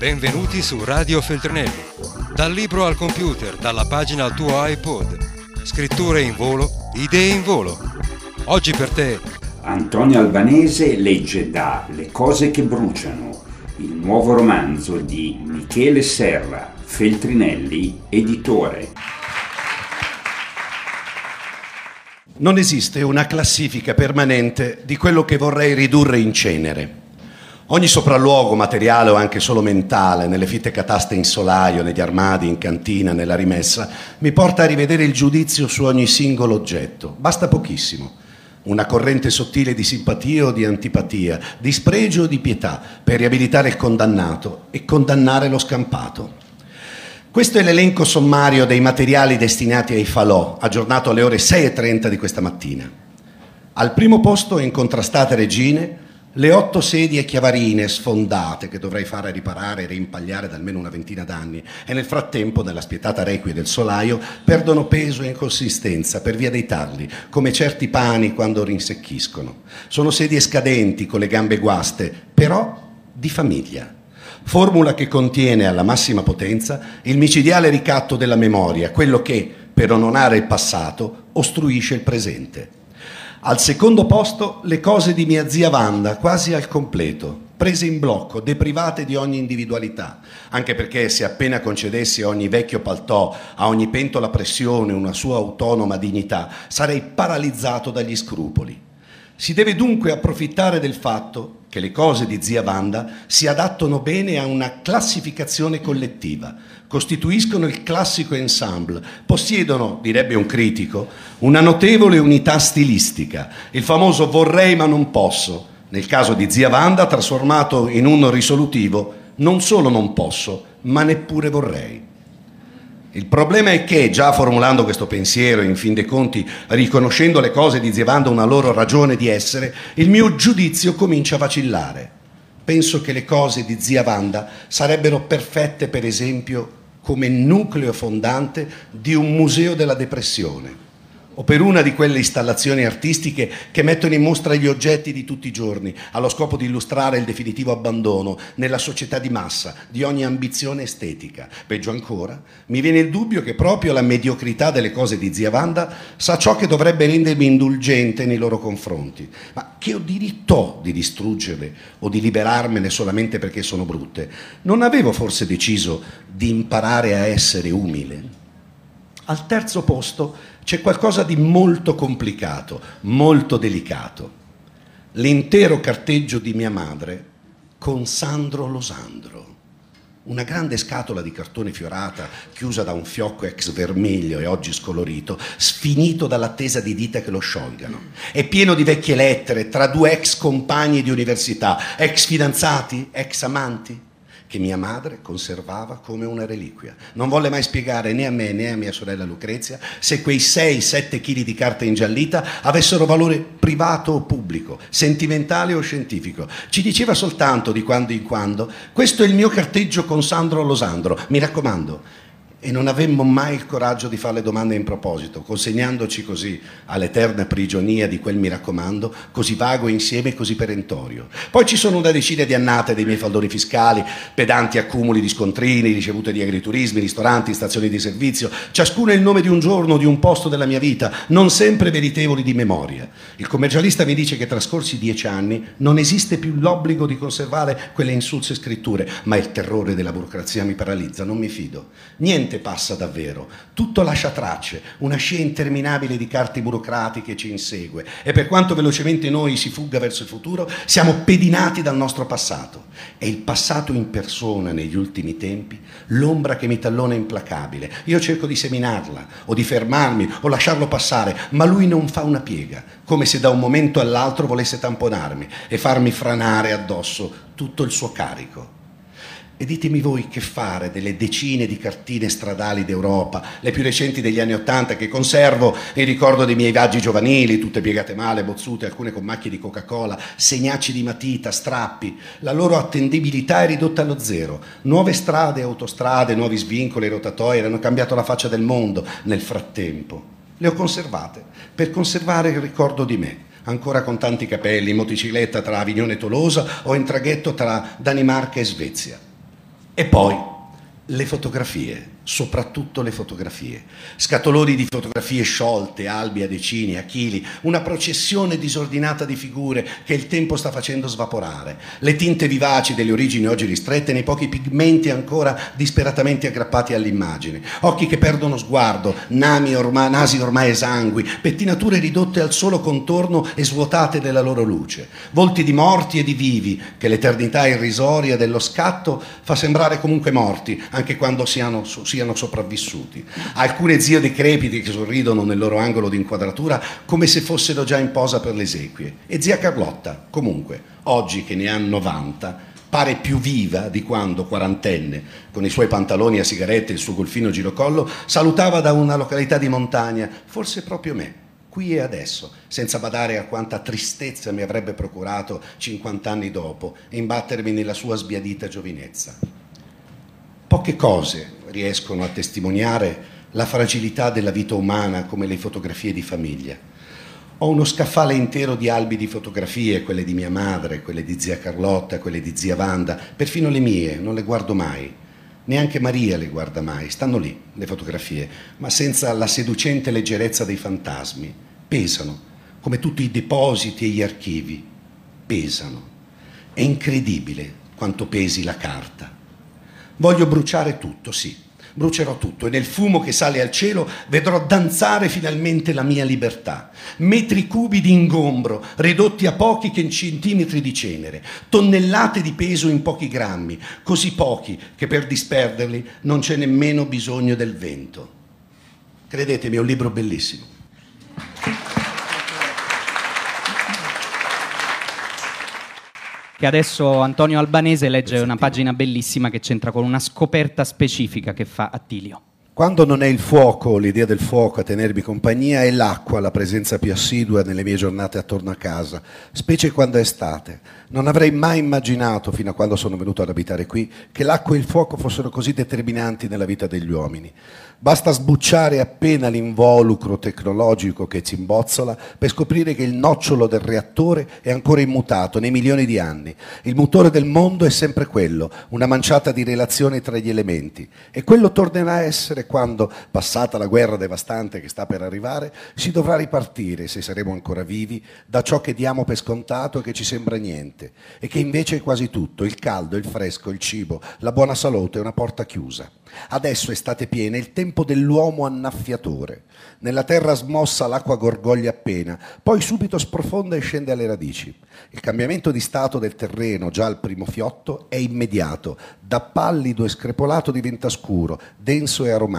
Benvenuti su Radio Feltrinelli. Dal libro al computer, dalla pagina al tuo iPod. Scritture in volo, idee in volo. Oggi per te Antonio Albanese legge da Le cose che bruciano, il nuovo romanzo di Michele Serra, Feltrinelli, editore. Non esiste una classifica permanente di quello che vorrei ridurre in cenere. Ogni sopralluogo materiale o anche solo mentale, nelle fitte cataste in solaio, negli armadi, in cantina, nella rimessa, mi porta a rivedere il giudizio su ogni singolo oggetto. Basta pochissimo. Una corrente sottile di simpatia o di antipatia, di spregio o di pietà, per riabilitare il condannato e condannare lo scampato. Questo è l'elenco sommario dei materiali destinati ai falò, aggiornato alle ore 6.30 di questa mattina. Al primo posto, in contrastate regine, le otto sedie chiavarine sfondate che dovrei fare riparare e rimpagliare da almeno una ventina d'anni e nel frattempo, nella spietata requie del solaio, perdono peso e consistenza per via dei tarli, come certi pani quando rinsecchiscono. Sono sedie scadenti con le gambe guaste, però di famiglia formula che contiene alla massima potenza il micidiale ricatto della memoria, quello che, per onorare il passato, ostruisce il presente. Al secondo posto le cose di mia zia Wanda, quasi al completo, prese in blocco, deprivate di ogni individualità, anche perché se appena concedessi a ogni vecchio paltò, a ogni pentola pressione una sua autonoma dignità, sarei paralizzato dagli scrupoli. Si deve dunque approfittare del fatto che le cose di zia Wanda si adattano bene a una classificazione collettiva, costituiscono il classico ensemble, possiedono, direbbe un critico, una notevole unità stilistica, il famoso vorrei ma non posso, nel caso di zia Wanda trasformato in un risolutivo non solo non posso, ma neppure vorrei. Il problema è che, già formulando questo pensiero, in fin dei conti, riconoscendo le cose di Zevanda una loro ragione di essere, il mio giudizio comincia a vacillare. Penso che le cose di zia Vanda sarebbero perfette, per esempio, come nucleo fondante di un museo della depressione o per una di quelle installazioni artistiche che mettono in mostra gli oggetti di tutti i giorni, allo scopo di illustrare il definitivo abbandono nella società di massa di ogni ambizione estetica. Peggio ancora, mi viene il dubbio che proprio la mediocrità delle cose di zia Wanda sa ciò che dovrebbe rendermi indulgente nei loro confronti. Ma che ho diritto di distruggerle o di liberarmene solamente perché sono brutte? Non avevo forse deciso di imparare a essere umile? Al terzo posto c'è qualcosa di molto complicato, molto delicato. L'intero carteggio di mia madre con Sandro Losandro. Una grande scatola di cartone fiorata, chiusa da un fiocco ex vermiglio e oggi scolorito, sfinito dall'attesa di dita che lo sciolgano. È pieno di vecchie lettere tra due ex compagni di università, ex fidanzati, ex amanti che mia madre conservava come una reliquia. Non volle mai spiegare né a me né a mia sorella Lucrezia se quei 6-7 kg di carta ingiallita avessero valore privato o pubblico, sentimentale o scientifico. Ci diceva soltanto di quando in quando, questo è il mio carteggio con Sandro Losandro, mi raccomando, e non avemmo mai il coraggio di fare le domande in proposito, consegnandoci così all'eterna prigionia di quel mi raccomando, così vago insieme e così perentorio. Poi ci sono una decina di annate dei miei faldoni fiscali, pedanti accumuli di scontrini, ricevute di agriturismi, ristoranti, stazioni di servizio, ciascuno è il nome di un giorno, di un posto della mia vita, non sempre meritevoli di memoria. Il commercialista mi dice che trascorsi dieci anni non esiste più l'obbligo di conservare quelle insulse scritture, ma il terrore della burocrazia mi paralizza, non mi fido. Niente niente passa davvero, tutto lascia tracce, una scia interminabile di carte burocratiche ci insegue e per quanto velocemente noi si fugga verso il futuro, siamo pedinati dal nostro passato. È il passato in persona negli ultimi tempi l'ombra che mi tallona implacabile. Io cerco di seminarla o di fermarmi o lasciarlo passare, ma lui non fa una piega, come se da un momento all'altro volesse tamponarmi e farmi franare addosso tutto il suo carico. E ditemi voi che fare delle decine di cartine stradali d'Europa, le più recenti degli anni Ottanta, che conservo in ricordo dei miei viaggi giovanili, tutte piegate male, bozzute, alcune con macchie di Coca-Cola, segnacci di matita, strappi. La loro attendibilità è ridotta allo zero. Nuove strade, autostrade, nuovi svincoli, rotatori hanno cambiato la faccia del mondo nel frattempo. Le ho conservate per conservare il ricordo di me ancora con tanti capelli, in motocicletta tra Avignone e Tolosa o in traghetto tra Danimarca e Svezia. E poi le fotografie, soprattutto le fotografie. Scatoloni di fotografie sciolte, albi a decine, a chili, una processione disordinata di figure che il tempo sta facendo svaporare. Le tinte vivaci delle origini oggi ristrette nei pochi pigmenti ancora disperatamente aggrappati all'immagine. Occhi che perdono sguardo, ormai, nasi ormai esangui, pettinature ridotte al solo contorno e svuotate della loro luce. Volti di morti e di vivi che l'eternità irrisoria dello scatto fa sembrare comunque morti, anche quando siano, siano sopravvissuti. Alcune zio decrepiti che sorridono nel loro angolo di inquadratura come se fossero già in posa per le esequie. E zia Carlotta, comunque, oggi che ne ha 90, pare più viva di quando, quarantenne, con i suoi pantaloni a sigarette e il suo golfino girocollo, salutava da una località di montagna, forse proprio me, qui e adesso, senza badare a quanta tristezza mi avrebbe procurato 50 anni dopo imbattermi nella sua sbiadita giovinezza. Poche cose riescono a testimoniare la fragilità della vita umana come le fotografie di famiglia. Ho uno scaffale intero di albi di fotografie, quelle di mia madre, quelle di zia Carlotta, quelle di zia Wanda, perfino le mie, non le guardo mai. Neanche Maria le guarda mai, stanno lì le fotografie, ma senza la seducente leggerezza dei fantasmi. Pesano, come tutti i depositi e gli archivi. Pesano. È incredibile quanto pesi la carta. Voglio bruciare tutto, sì, brucerò tutto e nel fumo che sale al cielo vedrò danzare finalmente la mia libertà. Metri cubi di ingombro ridotti a pochi centimetri di cenere, tonnellate di peso in pochi grammi, così pochi che per disperderli non c'è nemmeno bisogno del vento. Credetemi, è un libro bellissimo. Che adesso Antonio Albanese legge una pagina bellissima che c'entra con una scoperta specifica che fa Attilio. Quando non è il fuoco, l'idea del fuoco a tenermi compagnia, è l'acqua la presenza più assidua nelle mie giornate attorno a casa, specie quando è estate. Non avrei mai immaginato, fino a quando sono venuto ad abitare qui, che l'acqua e il fuoco fossero così determinanti nella vita degli uomini. Basta sbucciare appena l'involucro tecnologico che ci imbozzola per scoprire che il nocciolo del reattore è ancora immutato nei milioni di anni. Il motore del mondo è sempre quello, una manciata di relazioni tra gli elementi. E quello tornerà a essere quando, passata la guerra devastante che sta per arrivare, si dovrà ripartire, se saremo ancora vivi, da ciò che diamo per scontato e che ci sembra niente, e che invece è quasi tutto, il caldo, il fresco, il cibo, la buona salute e una porta chiusa. Adesso estate piena, il tempo dell'uomo annaffiatore. Nella terra smossa l'acqua gorgoglia appena, poi subito sprofonda e scende alle radici. Il cambiamento di stato del terreno, già al primo fiotto, è immediato. Da pallido e screpolato diventa scuro, denso e aromatico.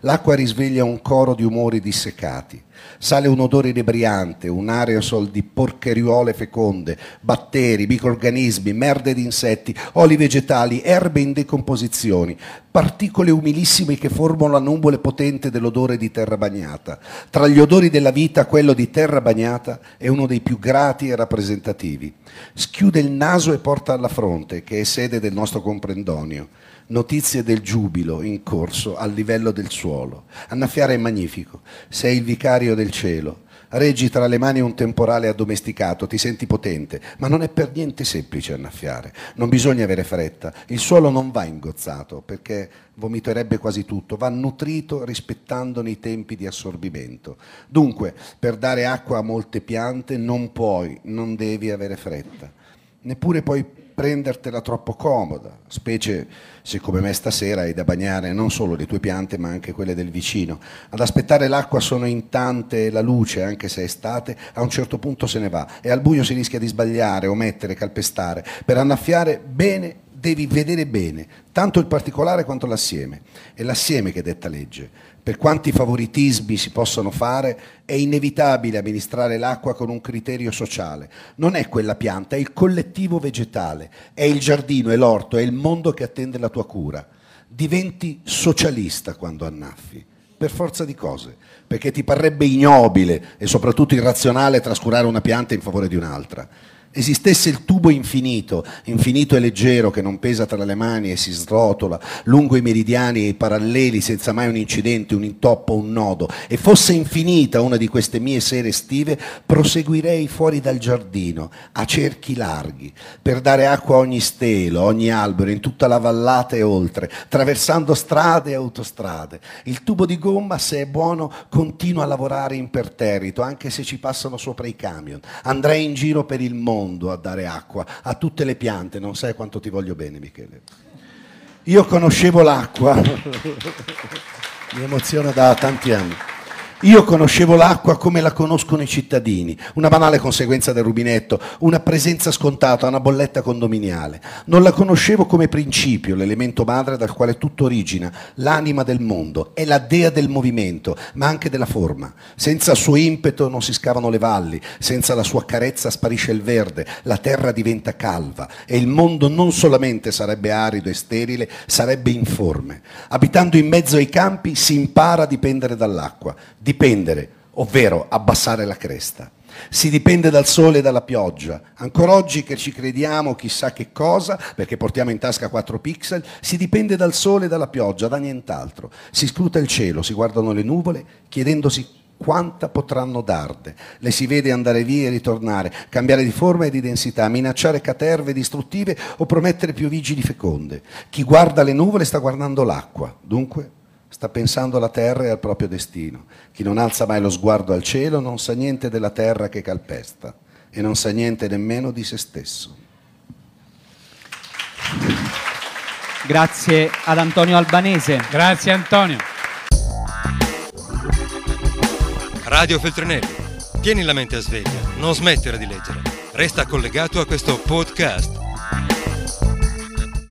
L'acqua risveglia un coro di umori dissecati. Sale un odore inebriante, un aerosol di porcheriuole feconde, batteri, microrganismi, merde di insetti, oli vegetali, erbe in decomposizione, particole umilissime che formano la nuvole potente dell'odore di terra bagnata. Tra gli odori della vita, quello di terra bagnata è uno dei più grati e rappresentativi. Schiude il naso e porta alla fronte, che è sede del nostro comprendonio notizie del giubilo in corso al livello del suolo. Annaffiare è magnifico, sei il vicario del cielo, reggi tra le mani un temporale addomesticato, ti senti potente, ma non è per niente semplice annaffiare, non bisogna avere fretta, il suolo non va ingozzato perché vomiterebbe quasi tutto, va nutrito rispettandone i tempi di assorbimento. Dunque, per dare acqua a molte piante non puoi, non devi avere fretta, neppure puoi prendertela troppo comoda, specie se come me stasera hai da bagnare non solo le tue piante ma anche quelle del vicino. Ad aspettare l'acqua sono in tante la luce, anche se è estate, a un certo punto se ne va e al buio si rischia di sbagliare, omettere, calpestare. Per annaffiare bene devi vedere bene, tanto il particolare quanto l'assieme. È l'assieme che detta legge. Per quanti favoritismi si possano fare, è inevitabile amministrare l'acqua con un criterio sociale. Non è quella pianta, è il collettivo vegetale, è il giardino, è l'orto, è il mondo che attende la tua cura. Diventi socialista quando annaffi, per forza di cose, perché ti parrebbe ignobile e soprattutto irrazionale trascurare una pianta in favore di un'altra. Esistesse il tubo infinito, infinito e leggero che non pesa tra le mani e si srotola lungo i meridiani e i paralleli senza mai un incidente, un intoppo, un nodo, e fosse infinita una di queste mie sere estive, proseguirei fuori dal giardino, a cerchi larghi, per dare acqua a ogni stelo, ogni albero, in tutta la vallata e oltre, attraversando strade e autostrade. Il tubo di gomma, se è buono, continua a lavorare imperterrito, anche se ci passano sopra i camion. Andrei in giro per il mondo mondo a dare acqua a tutte le piante, non sai quanto ti voglio bene Michele. Io conoscevo l'acqua, mi emoziona da tanti anni. Io conoscevo l'acqua come la conoscono i cittadini, una banale conseguenza del rubinetto, una presenza scontata, una bolletta condominiale. Non la conoscevo come principio, l'elemento madre dal quale tutto origina, l'anima del mondo, è la dea del movimento, ma anche della forma. Senza il suo impeto non si scavano le valli, senza la sua carezza sparisce il verde, la terra diventa calva e il mondo non solamente sarebbe arido e sterile, sarebbe informe. Abitando in mezzo ai campi si impara a dipendere dall'acqua dipendere, ovvero abbassare la cresta. Si dipende dal sole e dalla pioggia. Ancora oggi che ci crediamo chissà che cosa, perché portiamo in tasca 4 pixel, si dipende dal sole e dalla pioggia, da nient'altro. Si scruta il cielo, si guardano le nuvole, chiedendosi quanta potranno darde. Le si vede andare via e ritornare, cambiare di forma e di densità, minacciare caterve distruttive o promettere più vigili feconde. Chi guarda le nuvole sta guardando l'acqua, dunque sta pensando alla terra e al proprio destino. Chi non alza mai lo sguardo al cielo non sa niente della terra che calpesta e non sa niente nemmeno di se stesso. Grazie ad Antonio Albanese. Grazie Antonio. Radio Feltrinelli. Tieni la mente a sveglia, non smettere di leggere. Resta collegato a questo podcast